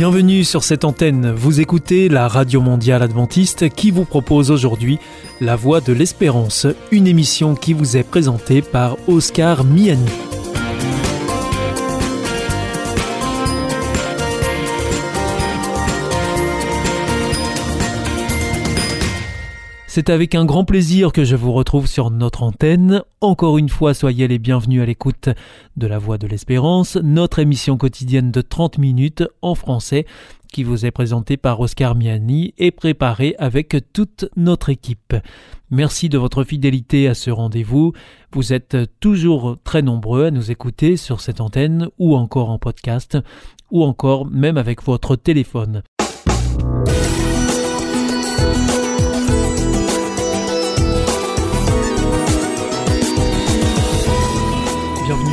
Bienvenue sur cette antenne. Vous écoutez la Radio Mondiale Adventiste qui vous propose aujourd'hui La Voix de l'Espérance, une émission qui vous est présentée par Oscar Miani. C'est avec un grand plaisir que je vous retrouve sur notre antenne. Encore une fois, soyez les bienvenus à l'écoute de La Voix de l'Espérance, notre émission quotidienne de 30 minutes en français qui vous est présentée par Oscar Miani et préparée avec toute notre équipe. Merci de votre fidélité à ce rendez-vous. Vous êtes toujours très nombreux à nous écouter sur cette antenne ou encore en podcast ou encore même avec votre téléphone.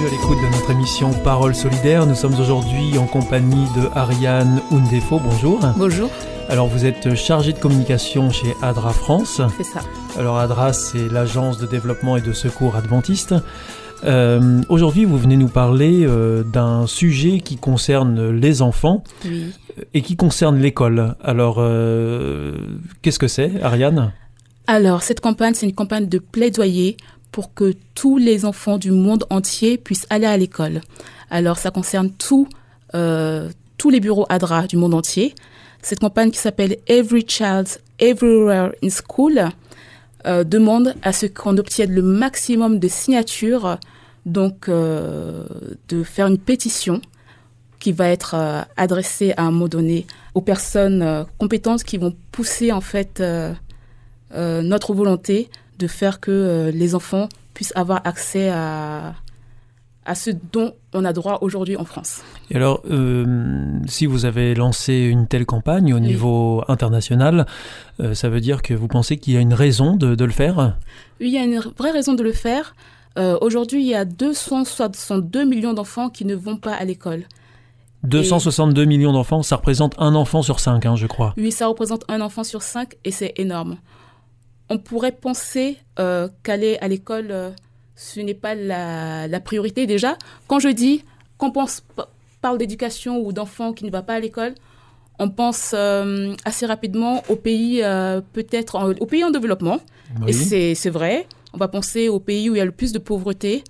À l'écoute de notre émission Parole solidaire. Nous sommes aujourd'hui en compagnie de Ariane Undefo. Bonjour. Bonjour. Alors vous êtes chargée de communication chez ADRA France. C'est ça. Alors ADRA, c'est l'agence de développement et de secours adventiste. Euh, aujourd'hui, vous venez nous parler euh, d'un sujet qui concerne les enfants oui. et qui concerne l'école. Alors, euh, qu'est-ce que c'est, Ariane? Alors, cette campagne, c'est une campagne de plaidoyer pour que tous les enfants du monde entier puissent aller à l'école. Alors, ça concerne euh, tous les bureaux ADRA du monde entier. Cette campagne qui s'appelle Every Child Everywhere in School euh, demande à ce qu'on obtienne le maximum de signatures, donc euh, de faire une pétition qui va être adressée à un moment donné aux personnes compétentes qui vont pousser en fait notre volonté de faire que euh, les enfants puissent avoir accès à, à ce dont on a droit aujourd'hui en France. Et alors, euh, si vous avez lancé une telle campagne au Oui. niveau international, euh, ça veut dire que vous pensez qu'il y a une raison de, de le faire? Oui, il y a une vraie raison de le faire. Euh, aujourd'hui, il y a 262 millions d'enfants qui ne vont pas à l'école. 262 millions d'enfants, ça représente un enfant sur cinq, hein, je crois. Oui, ça représente un enfant sur cinq et c'est énorme. On pourrait penser euh, qu'aller à l'école, euh, ce n'est pas la, la priorité déjà. Quand je dis qu'on pense, parle d'éducation ou d'enfants qui ne va pas à l'école, on pense euh, assez rapidement aux pays peut-être en- aux pays en développement. Oui. Et c'est vrai. On va penser aux pays où il y a le plus de pauvreté.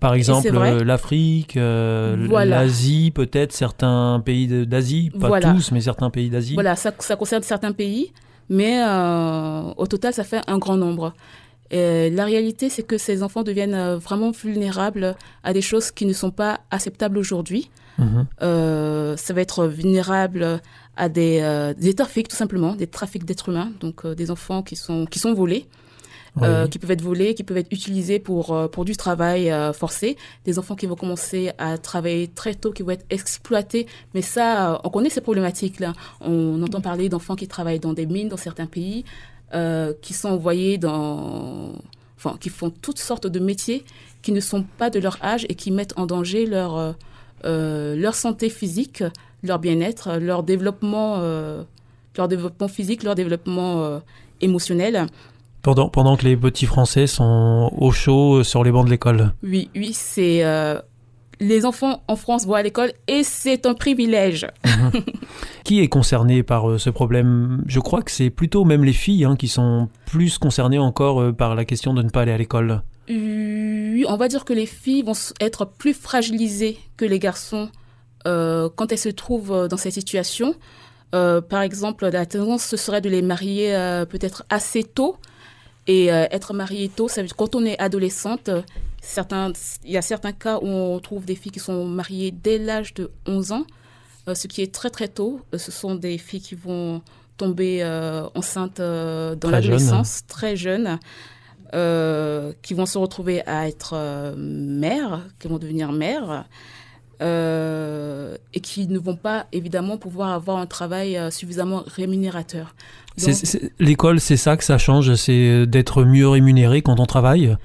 Par exemple, euh, l'Afrique, Voilà. l'Asie, peut-être certains pays d'Asie, pas Voilà. tous, mais certains pays d'Asie. Voilà, ça, ça concerne certains pays, mais euh, au total, ça fait un grand nombre. Et la réalité, c'est que ces enfants deviennent euh, vraiment vulnérables à des choses qui ne sont pas acceptables aujourd'hui. Mhm. Euh, ça va être vulnérable à des, euh, des trafics, tout simplement, des trafics d'êtres humains, donc euh, des enfants qui sont, qui sont volés. Euh, qui peuvent être volés, qui peuvent être utilisés pour, euh, pour du travail euh, forcé, des enfants qui vont commencer à travailler très tôt, qui vont être exploités. Mais ça, euh, on connaît ces problématiques-là. On entend parler d'enfants qui travaillent dans des mines dans certains pays, euh, qui sont envoyés dans... Enfin, qui font toutes sortes de métiers qui ne sont pas de leur âge et qui mettent en danger leur, euh, leur santé physique, leur bien-être, leur développement, leur développement physique, leur développement euh, émotionnel. Pendant, pendant que les petits Français sont au chaud euh, sur les bancs de l'école. Oui, oui, c'est euh, les enfants en France vont à l'école et c'est un privilège. Qui est concerné par euh, ce problème? Je crois que c'est plutôt même les filles hein, qui sont plus concernées encore euh, par la question de ne pas aller à l'école. Oui, on va dire que les filles vont être plus fragilisées que les garçons quand elles se trouvent dans cette situation. Par exemple, la tendance ce serait de les marier peut-être assez tôt. Et euh, être mariée tôt, ça veut dire quand on est adolescente, euh, certains, il y a certains cas où on trouve des filles qui sont mariées dès l'âge de 11 ans, euh, ce qui est très très tôt. Ce sont des filles qui vont tomber euh, enceintes dans l'adolescence, très jeunes, euh, qui vont se retrouver à être mères, qui vont devenir mères. Euh, et qui ne vont pas évidemment pouvoir avoir un travail euh, suffisamment rémunérateur. L'école, c'est ça que ça change, c'est d'être mieux rémunéré quand on travaille?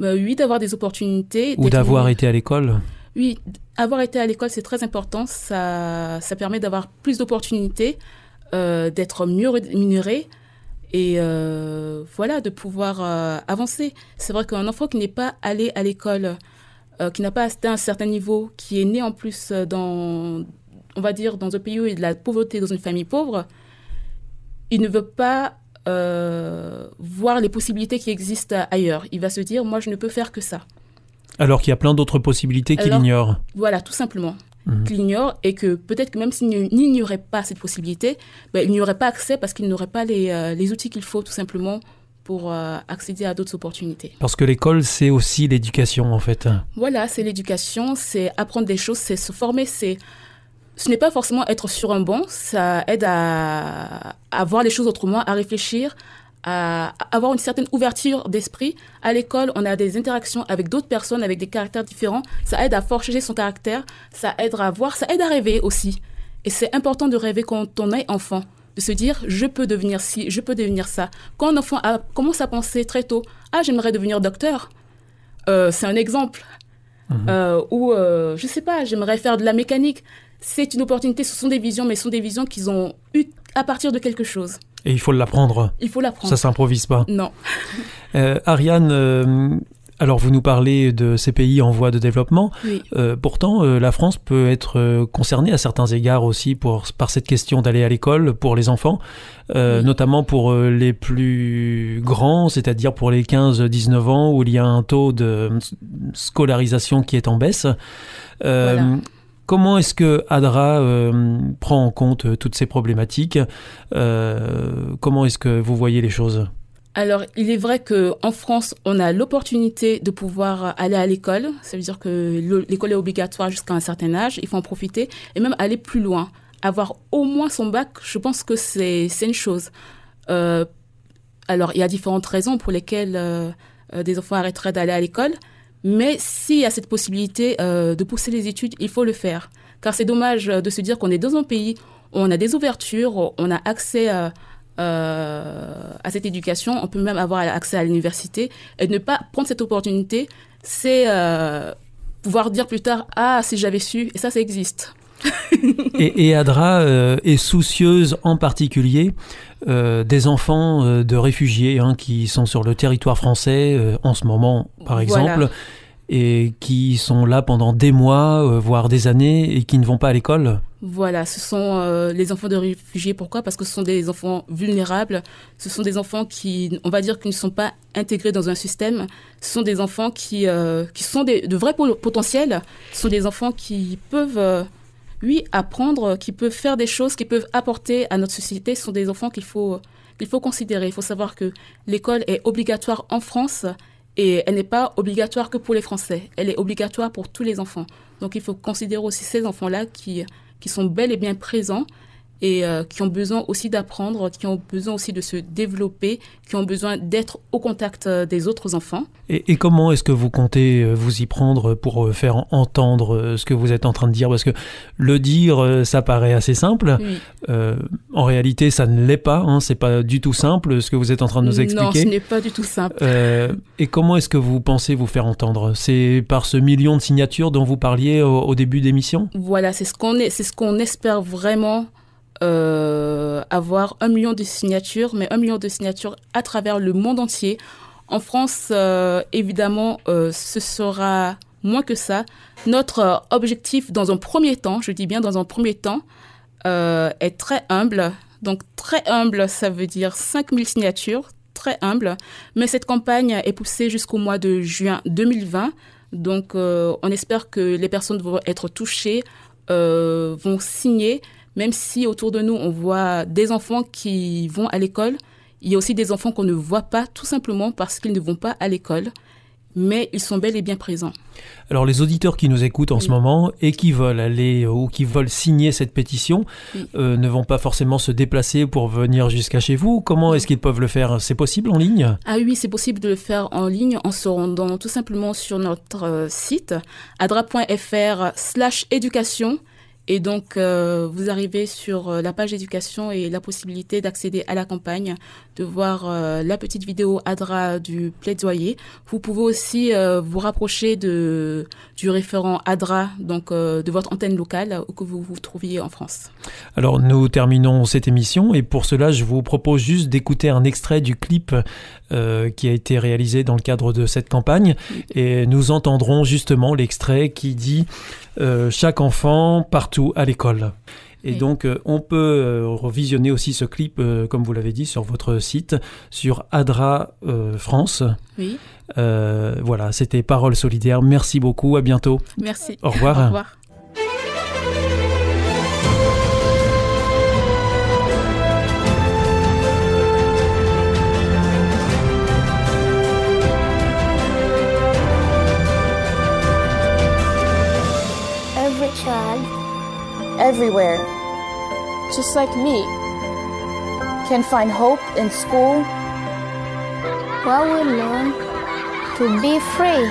Euh, oui, d'avoir des opportunités. ou d'avoir été à l'école? Oui, avoir été à l'école, c'est très important. Ça, ça permet d'avoir plus d'opportunités, euh, d'être mieux rémunéré et euh, voilà, de pouvoir euh, avancer. C'est vrai qu'un enfant qui n'est pas allé à l'école, euh, qui n'a pas atteint un certain niveau, qui est né en plus euh, dans, on va dire, dans un pays où il y a de la pauvreté, dans une famille pauvre, il ne veut pas euh, voir les possibilités qui existent ailleurs. Il va se dire, moi, je ne peux faire que ça. Alors qu'il y a plein d'autres possibilités qu'il ignore. Voilà, tout simplement. Mhm. Qu'il ignore et que peut-être que même s'il n'ignorait pas cette possibilité, ben, il n'y aurait pas accès parce qu'il n'aurait pas les, euh, les outils qu'il faut tout simplement pour euh, accéder à d'autres opportunités. Parce que l'école, c'est aussi l'éducation, en fait. Voilà, c'est l'éducation, c'est apprendre des choses, c'est se former, c'est... Ce n'est pas forcément être sur un banc, ça aide à, à voir les choses autrement, à réfléchir, à avoir une certaine ouverture d'esprit. À l'école, on a des interactions avec d'autres personnes avec des caractères différents. Ça aide à forger son caractère, ça aide à voir, ça aide à rêver aussi. Et c'est important de rêver quand on est enfant de se dire je peux devenir ci, je peux devenir ça. Quand un enfant commence à penser très tôt, ah j'aimerais devenir docteur, euh, c'est un exemple. Euh, ou euh, je sais pas, j'aimerais faire de la mécanique. C'est une opportunité, ce sont des visions, mais ce sont des visions qu'ils ont eues à partir de quelque chose. Et il faut l'apprendre. Il faut l'apprendre. Ça s'improvise pas. Non. Ariane, alors vous nous parlez de ces pays en voie de développement. Euh, pourtant, euh, la France peut être euh, concernée à certains égards aussi pour, par cette question d'aller à l'école pour les enfants, notamment pour les plus grands, c'est-à-dire pour les 15-19 ans où il y a un taux de scolarisation qui est en baisse. Comment est-ce que ADRA prend en compte toutes ces problématiques? Comment est-ce que vous voyez les choses? Alors, il est vrai qu'en France, on a l'opportunité de pouvoir aller à l'école. Ça veut dire que l'école est obligatoire jusqu'à un certain âge. Il faut en profiter et même aller plus loin. Avoir au moins son bac, je pense que c'est une chose. Euh, alors, il y a différentes raisons pour lesquelles euh, euh, des enfants arrêteraient d'aller à l'école. Mais s'il y a cette possibilité de pousser les études, il faut le faire. Car c'est dommage de se dire qu'on est dans un pays où on a des ouvertures, on a accès à euh, à cette éducation, on peut même avoir accès à l'université et ne pas prendre cette opportunité, c'est euh, pouvoir dire plus tard ah si j'avais su et ça ça existe. et, Adra euh, est soucieuse en particulier des enfants de réfugiés hein, qui sont sur le territoire français en ce moment, par exemple, et qui sont là pendant des mois, voire des années, et qui ne vont pas à l'école? Voilà, ce sont euh, les enfants de réfugiés. Pourquoi? Parce que ce sont des enfants vulnérables. Ce sont des enfants qui, on va dire, qui ne sont pas intégrés dans un système. Ce sont des enfants qui, euh, qui sont de vrais potentiels. Ce sont des enfants qui peuvent, euh, oui, apprendre, qui peuvent faire des choses, qui peuvent apporter à notre société. Ce sont des enfants qu'il faut, qu'il faut considérer. Il faut savoir que l'école est obligatoire en France et elle n'est pas obligatoire que pour les Français. Elle est obligatoire pour tous les enfants. Donc il faut considérer aussi ces enfants-là qui qui sont bel et bien présents et euh, qui ont besoin aussi d'apprendre, qui ont besoin aussi de se développer, qui ont besoin d'être au contact euh, des autres enfants. Et, comment est-ce que vous comptez euh, vous y prendre pour faire entendre ce que vous êtes en train de dire? Parce que le dire, ça paraît assez simple. en réalité, ça ne l'est pas. Hein, c'est pas du tout simple ce que vous êtes en train de nous expliquer. Non, ce n'est pas du tout simple. et comment est-ce que vous pensez vous faire entendre? C'est par ce million de signatures dont vous parliez au, au début d'émission? Voilà, c'est ce qu'on est, c'est ce qu'on espère vraiment euh, avoir un million de signatures, mais un million de signatures à travers le monde entier. En France, euh, évidemment, euh, ce sera moins que ça. Notre objectif, dans un premier temps, je dis bien dans un premier temps, est très humble. Donc très humble, ça veut dire 5000 signatures, très humble. Mais cette campagne est poussée jusqu'au mois de juin 2020. Donc on espère que les personnes vont être touchées, vont signer même si autour de nous, on voit des enfants qui vont à l'école, il y a aussi des enfants qu'on ne voit pas tout simplement parce qu'ils ne vont pas à l'école, mais ils sont bel et bien présents. Alors les auditeurs qui nous écoutent en ce moment et qui veulent aller ou qui veulent signer cette pétition euh, ne vont pas forcément se déplacer pour venir jusqu'à chez vous. Comment est-ce qu'ils peuvent le faire? C'est possible en ligne? Ah oui, c'est possible de le faire en ligne en se rendant tout simplement sur notre euh, site adra.fr slash éducation et donc, euh, vous arrivez sur euh, la page éducation et la possibilité d'accéder à la campagne, de voir euh, la petite vidéo ADRA du plaidoyer. Vous pouvez aussi vous rapprocher de, du référent ADRA, donc de votre antenne locale, où que vous vous trouviez en France. Alors, nous terminons cette émission et pour cela, je vous propose juste d'écouter un extrait du clip qui a été réalisé dans le cadre de cette campagne. Et nous entendrons justement l'extrait qui dit Chaque enfant part partout à l'école. Et donc, on peut revisionner aussi ce clip, comme vous l'avez dit, sur votre site, sur Adra France. Oui. voilà, c'était Parole solidaire. Merci beaucoup. À bientôt. Merci. Au revoir. Au revoir. Everywhere, just like me, can find hope in school. While we learn to be free.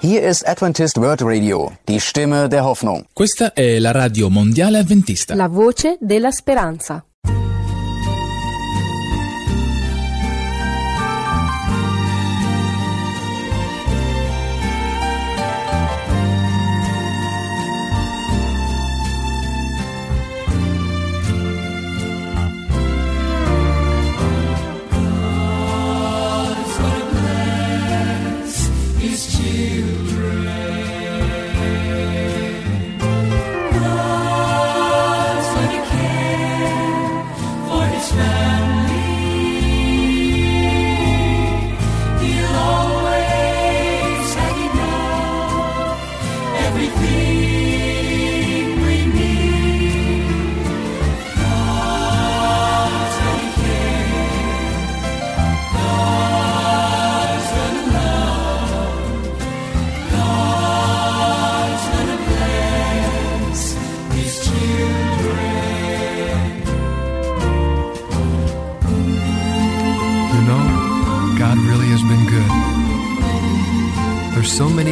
Hier ist Adventist World Radio, die Stimme der Hoffnung. Questa è la radio mondiale adventista. La voce della speranza.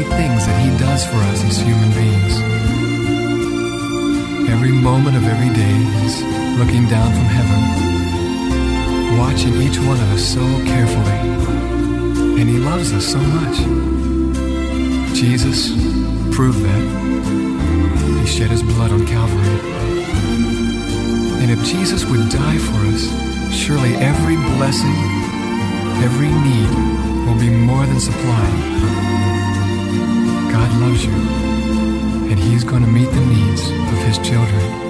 Many things that He does for us as human beings. Every moment of every day, He's looking down from heaven, watching each one of us so carefully. And He loves us so much. Jesus proved that. He shed His blood on Calvary. And if Jesus would die for us, surely every blessing, every need will be more than supplied. God loves you, and He's going to meet the needs of His children.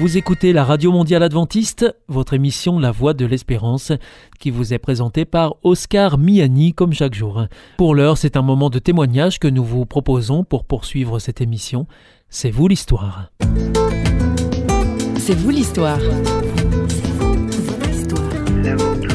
Vous écoutez la Radio Mondiale Adventiste, votre émission La Voix de l'Espérance, qui vous est présentée par Oscar Miani comme chaque jour. Pour l'heure, c'est un moment de témoignage que nous vous proposons pour poursuivre cette émission. C'est vous l'histoire. C'est vous l'histoire. peux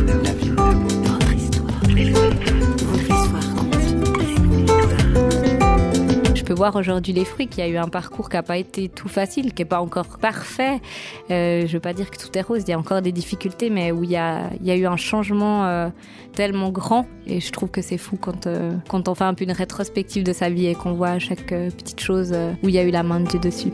voir aujourd'hui les fruits, qu'il y a eu un parcours qui n'a pas été tout facile, qui n'est pas encore parfait. Euh, je ne veux pas dire que tout est rose, il y a encore des difficultés, mais où il y a, il y a eu un changement euh, tellement grand. Et je trouve que c'est fou quand, euh, quand on fait un peu une rétrospective de sa vie et qu'on voit chaque petite chose où il y a eu la main de Dieu dessus.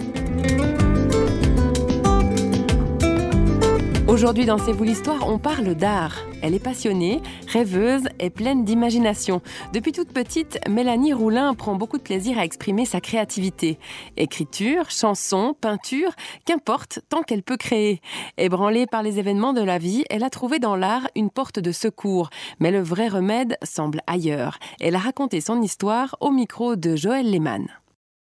Aujourd'hui dans C'est vous l'histoire, on parle d'art. Elle est passionnée, rêveuse et pleine d'imagination. Depuis toute petite, Mélanie Roulin prend beaucoup de plaisir à exprimer sa créativité. Écriture, chanson, peinture, qu'importe, tant qu'elle peut créer. Ébranlée par les événements de la vie, elle a trouvé dans l'art une porte de secours. Mais le vrai remède semble ailleurs. Elle a raconté son histoire au micro de Joël Lehmann.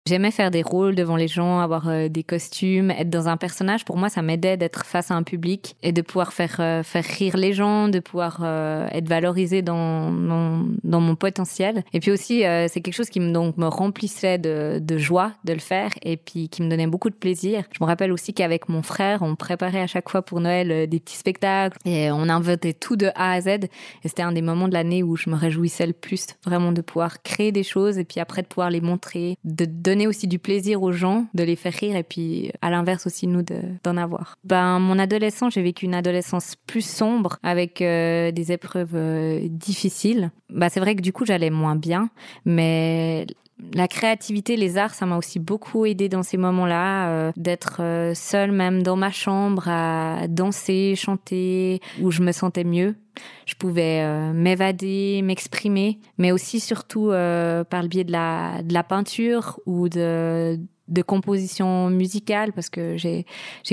J'aimais faire des rôles devant les gens, avoir euh, des costumes, être dans un personnage. Pour moi, ça m'aidait d'être face à un public et de pouvoir faire euh, faire rire les gens, de pouvoir euh, être valorisé dans mon, dans mon potentiel. Et puis aussi, c'est quelque chose qui me donc me remplissait de, de joie de le faire et puis qui me donnait beaucoup de plaisir. Je me rappelle aussi qu'avec mon frère, on préparait à chaque fois pour Noël des petits spectacles et on inventait tout de A à Z. Et c'était un des moments de l'année où je me réjouissais le plus, vraiment de pouvoir créer des choses et puis après de pouvoir les montrer, de donner donner aussi du plaisir aux gens, de les faire rire et puis à l'inverse aussi nous d'en avoir. Ben mon adolescence, j'ai vécu une adolescence plus sombre avec euh, des épreuves euh, difficiles. Bah c'est vrai que du coup j'allais moins bien, mais la créativité, les arts, ça m'a aussi beaucoup aidé dans ces moments-là, euh, d'être seule même dans ma chambre à danser, chanter, où je me sentais mieux. Je pouvais euh, m'évader, m'exprimer, mais aussi surtout euh, par le biais de la, peinture ou de, composition musicale parce que j'ai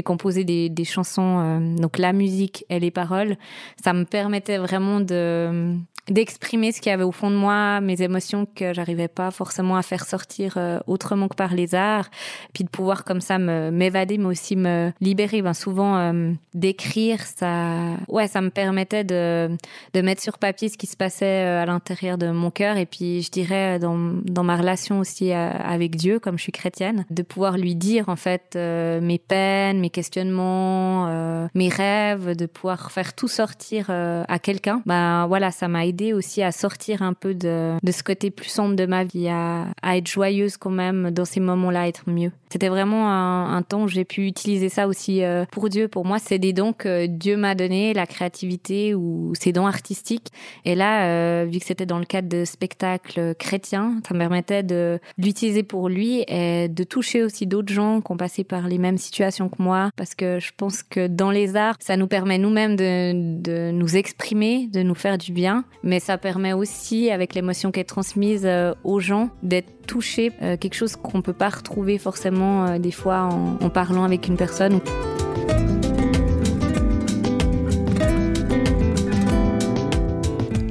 composé des, chansons euh, donc la musique et les paroles ça me permettait vraiment de d'exprimer ce qu'il y avait au fond de moi, mes émotions que j'arrivais pas forcément à faire sortir euh, autrement que par les arts, puis de pouvoir comme ça m'évader, mais aussi me libérer. Ben souvent euh, d'écrire, ça, ouais, ça me permettait de de mettre sur papier ce qui se passait euh, à l'intérieur de mon cœur, et puis je dirais dans dans ma relation aussi avec Dieu, comme je suis chrétienne, de pouvoir lui dire en fait mes peines, mes questionnements, mes rêves, de pouvoir faire tout sortir à quelqu'un. Ben voilà, ça m'a aussi à sortir un peu de, ce côté plus sombre de ma vie, à, être joyeuse quand même dans ces moments-là, être mieux. C'était vraiment un, temps où j'ai pu utiliser ça aussi euh, pour Dieu. Pour moi, c'est des dons que Dieu m'a donné, la créativité ou ces dons artistiques. Et là, euh, vu que c'était dans le cadre de spectacles chrétiens, ça me permettait de l'utiliser pour lui et de toucher aussi d'autres gens qui ont passé par les mêmes situations que moi. Parce que je pense que dans les arts, ça nous permet nous-mêmes de nous exprimer, de nous faire du bien, mais ça permet aussi, avec l'émotion qui est transmise euh, aux gens, d'être touché, euh, quelque chose qu'on peut pas retrouver forcément euh, des fois en, en parlant avec une personne.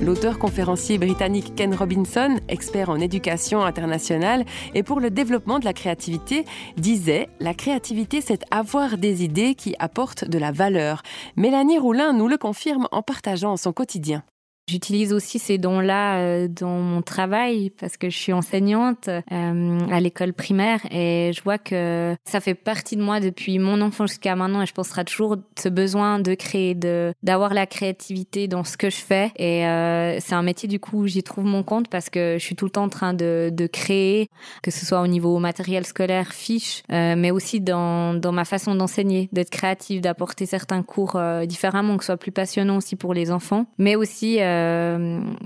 L'auteur conférencier britannique Ken Robinson, expert en éducation internationale et pour le développement de la créativité, disait La créativité, c'est avoir des idées qui apportent de la valeur. Mélanie Roulin nous le confirme en partageant son quotidien. J'utilise aussi ces dons-là euh, dans mon travail parce que je suis enseignante euh, à l'école primaire et je vois que ça fait partie de moi depuis mon enfance jusqu'à maintenant et je penserai toujours ce besoin de créer, de d'avoir la créativité dans ce que je fais et euh, c'est un métier du coup j'y trouve mon compte parce que je suis tout le temps en train de, de créer, que ce soit au niveau matériel scolaire, fiche, mais aussi dans, dans ma façon d'enseigner, d'être créative, d'apporter certains cours différemment, que ce soit plus passionnant aussi pour les enfants, mais aussi euh,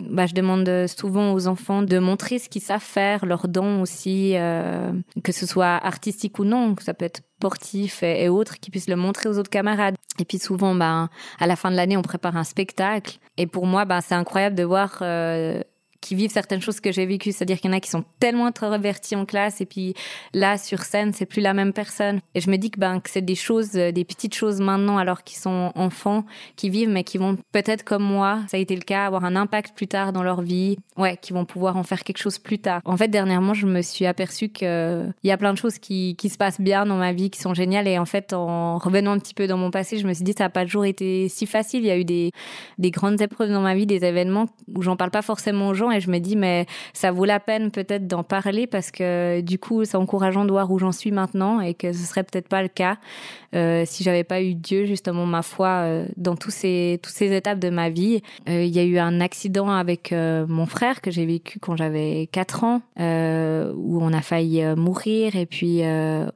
bah, je demande souvent aux enfants de montrer ce qu'ils savent faire, leurs dons aussi, euh, que ce soit artistique ou non, que ça peut être sportif et, autres, qu'ils puissent le montrer aux autres camarades. Et puis souvent, bah, à la fin de l'année, on prépare un spectacle. Et pour moi, bah, c'est incroyable de voir euh, qui vivent certaines choses que j'ai vécues. C'est-à-dire qu'il y en a qui sont tellement introvertis en classe et puis là, sur scène, c'est plus la même personne. Et je me dis que, ben, que c'est des choses, euh, des petites choses maintenant alors qu'ils sont enfants, qui vivent, mais qui vont peut-être comme moi, ça a été le cas, avoir un impact plus tard dans leur vie. Ouais, qui vont pouvoir en faire quelque chose plus tard. En fait, dernièrement, je me suis aperçue que il y a plein de choses qui, qui se passent bien dans ma vie, qui sont géniales. Et en fait, en revenant un petit peu dans mon passé, je me suis dit, ça n'a pas toujours été si facile. Il y a eu des, des grandes épreuves dans ma vie, des événements où j'en parle pas forcément aux gens et je me dis mais ça vaut la peine peut-être d'en parler parce que du coup c'est encourageant de voir où j'en suis maintenant et que ce serait peut-être pas le cas euh, si j'avais pas eu Dieu justement ma foi euh, dans tous ces toutes ces étapes de ma vie. Euh, il y a eu un accident avec euh, mon frère que j'ai vécu quand j'avais 4 ans où on a failli mourir et puis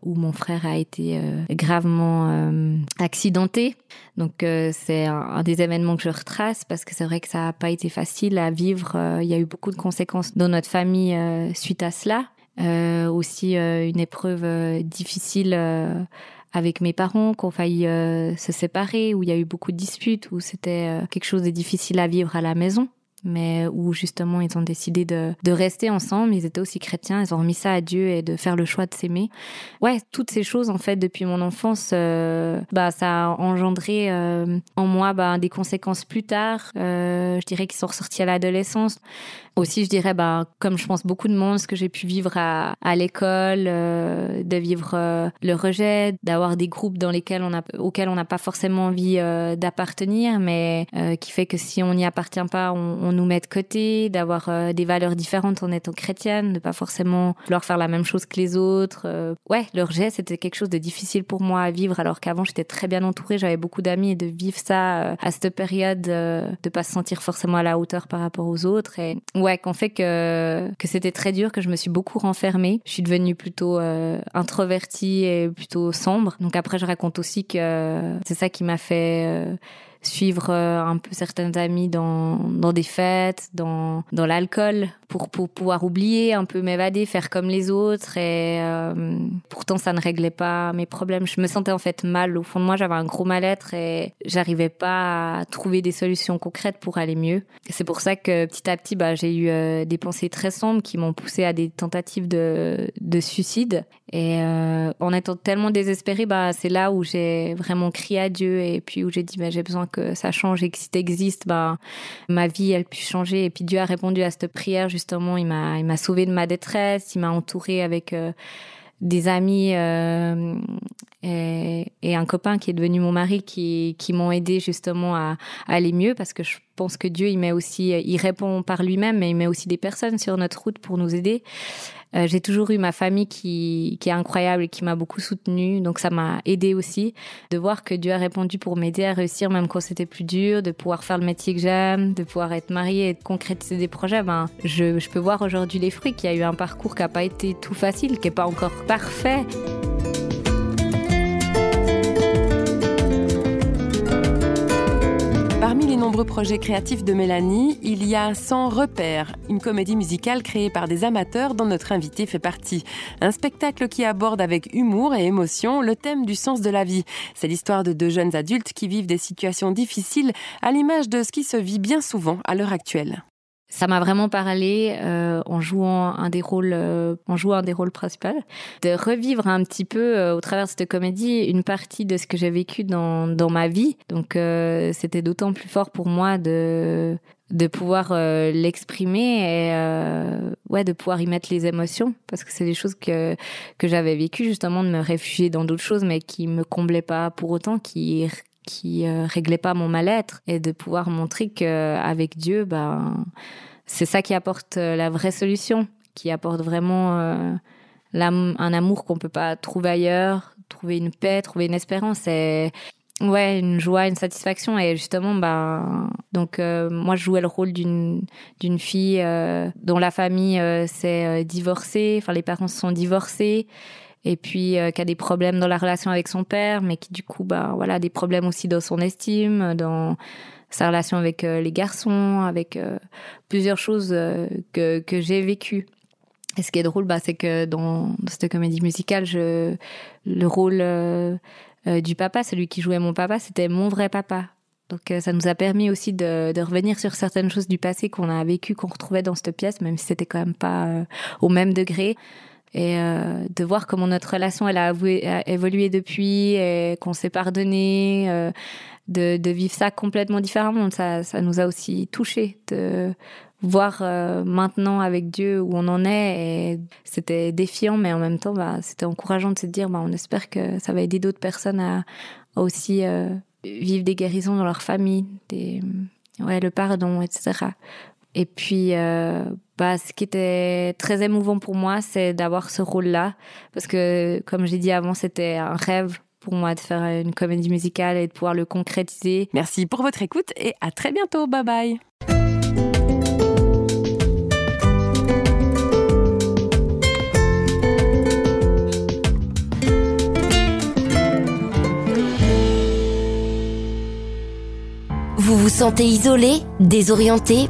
où mon frère a été gravement accidenté. Donc c'est un, un, des événements que je retrace parce que c'est vrai que ça n'a pas été facile à vivre. Il y a eu beaucoup de conséquences dans notre famille suite à cela. aussi une épreuve difficile avec mes parents qui ont failli euh, se séparer, où il y a eu beaucoup de disputes, où c'était euh, quelque chose de difficile à vivre à la maison. Mais où justement ils ont décidé de, de rester ensemble. Ils étaient aussi chrétiens, ils ont remis ça à Dieu et de faire le choix de s'aimer. Ouais, toutes ces choses en fait depuis mon enfance, euh, bah ça a engendré euh, en moi bah, des conséquences plus tard. Euh, je dirais qu'ils sont ressortis à l'adolescence. Aussi, je dirais, bah, comme je pense beaucoup de monde, ce que j'ai pu vivre à, à l'école, euh, de vivre euh, le rejet, d'avoir des groupes dans lesquels on a, auxquels on n'a pas forcément envie euh, d'appartenir, mais euh, qui fait que si on n'y appartient pas, on, on, nous met de côté, d'avoir euh, des valeurs différentes en étant chrétienne, de pas forcément vouloir faire la même chose que les autres. Ouais, le rejet, c'était quelque chose de difficile pour moi à vivre, alors qu'avant j'étais très bien entourée, j'avais beaucoup d'amis et de vivre ça à cette période, de pas se sentir forcément à la hauteur par rapport aux autres. Et ouais, qu'on fait que, que c'était très dur, que je me suis beaucoup renfermée. Je suis devenue plutôt euh, introvertie et plutôt sombre. Donc après, je raconte aussi que c'est ça qui m'a fait euh, suivre euh, un peu certaines amies dans, dans des fêtes, dans, dans l'alcool, pour, pour pouvoir oublier, un peu m'évader, faire comme les autres. Et euh, pourtant, ça ne réglait pas mes problèmes. Je me sentais en fait mal. Au fond de moi, j'avais un gros mal-être et j'arrivais pas à trouver des solutions concrètes pour aller mieux. C'est pour ça que petit à petit, bah, j'ai eu euh, des pensées très sombres qui m'ont poussé à des tentatives de, de suicide. Et euh, en étant tellement désespérée, bah, c'est là où j'ai vraiment crié à Dieu et puis où j'ai dit bah, j'ai besoin que ça change et que si t'existes, bah, ma vie elle puisse changer. Et puis Dieu a répondu à cette prière justement. Il m'a il sauvé de ma détresse. Il m'a entouré avec euh, des amis euh, et, et, un copain qui est devenu mon mari qui, qui m'ont aidé justement à, à, aller mieux parce que je pense que Dieu il met aussi il répond par lui-même mais il met aussi des personnes sur notre route pour nous aider euh, j'ai toujours eu ma famille qui, est incroyable et qui m'a beaucoup soutenue. Donc ça m'a aidé aussi de voir que Dieu a répondu pour m'aider à réussir même quand c'était plus dur de pouvoir faire le métier que j'aime de pouvoir être mariée et de concrétiser des projets. Ben je, je peux voir aujourd'hui les fruits qu'il y a eu un parcours qui a pas été tout facile qui est pas encore parfait Parmi les nombreux projets créatifs de Mélanie, il y a Sans repères, une comédie musicale créée par des amateurs dont notre invité fait partie. Un spectacle qui aborde avec humour et émotion le thème du sens de la vie. C'est l'histoire de deux jeunes adultes qui vivent des situations difficiles à l'image de ce qui se vit bien souvent à l'heure actuelle ça m'a vraiment parlé euh, en jouant un des rôles euh, en jouant un des rôles principaux de revivre un petit peu euh, au travers de cette comédie une partie de ce que j'ai vécu dans, dans ma vie. Donc euh, c'était d'autant plus fort pour moi de de pouvoir euh, l'exprimer et euh, ouais de pouvoir y mettre les émotions. Parce que c'est des choses que que j'avais vécu justement de me réfugier dans d'autres choses mais qui me comblaient pas pour autant qui qui euh, réglait pas mon mal-être et de pouvoir montrer que avec Dieu ben c'est ça qui apporte euh, la vraie solution qui apporte vraiment euh, un amour qu'on peut pas trouver ailleurs trouver une paix trouver une espérance et ouais une joie une satisfaction. Et justement ben donc euh, moi je jouais le rôle d'une d'une fille euh, dont la famille euh, s'est euh, divorcée. Enfin les parents se sont divorcés et puis euh, qui a des problèmes dans la relation avec son père mais qui du coup bah voilà des problèmes aussi dans son estime dans sa relation avec euh, les garçons avec euh, plusieurs choses euh, que, que j'ai vécu et ce qui est drôle bah c'est que dans, cette comédie musicale le rôle du papa celui qui jouait mon papa c'était mon vrai papa. Donc ça nous a permis aussi de, de revenir sur certaines choses du passé qu'on a vécu qu'on retrouvait dans cette pièce même si c'était quand même pas au même degré et euh, de voir comment notre relation elle a, évolué depuis et qu'on s'est pardonné euh, de, vivre ça complètement différemment. Ça, ça nous a aussi touché de voir euh, maintenant avec Dieu où on en est. C'était défiant mais en même temps c'était encourageant de se dire bah, on espère que ça va aider d'autres personnes à, aussi vivre des guérisons dans leur famille le pardon etc et puis euh, bah, ce qui était très émouvant pour moi c'est d'avoir ce rôle là parce que comme j'ai dit avant c'était un rêve pour moi de faire une comédie musicale et de pouvoir le concrétiser. Merci pour votre écoute et à très bientôt. Bye bye. Vous vous sentez isolé, désorienté,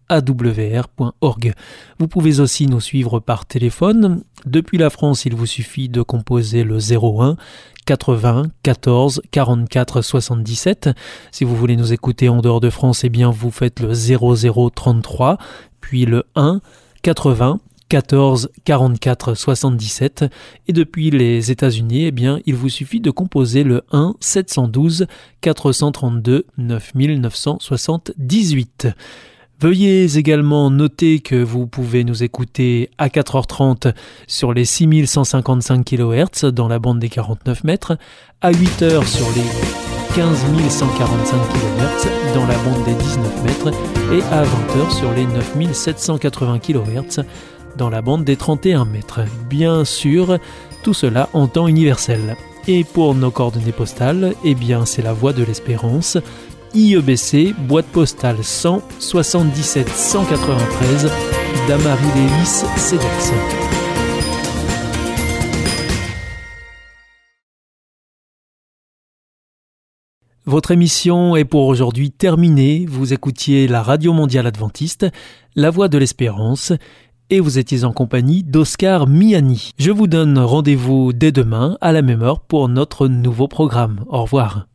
www.awr.org. Vous pouvez aussi nous suivre par téléphone. Depuis la France, il vous suffit de composer le 01 80 14 44 77. Si vous voulez nous écouter en dehors de France, eh bien vous faites le 00 33 puis le 1 80 14 44 77 et depuis les États-Unis, eh bien, il vous suffit de composer le 1 712 432 9978. Veuillez également noter que vous pouvez nous écouter à 4h30 sur les 6155 kHz dans la bande des 49 mètres, à 8h sur les 15 145 kHz dans la bande des 19 mètres et à 20h sur les 9780 kHz dans la bande des 31 mètres. Bien sûr, tout cela en temps universel. Et pour nos coordonnées postales, eh bien c'est la voie de l'espérance. IEBC, boîte postale 100 77 193, Damary Lélis, CEDEX. Votre émission est pour aujourd'hui terminée. Vous écoutiez la Radio Mondiale Adventiste, La Voix de l'Espérance, et vous étiez en compagnie d'Oscar Miani. Je vous donne rendez-vous dès demain à la même heure pour notre nouveau programme. Au revoir.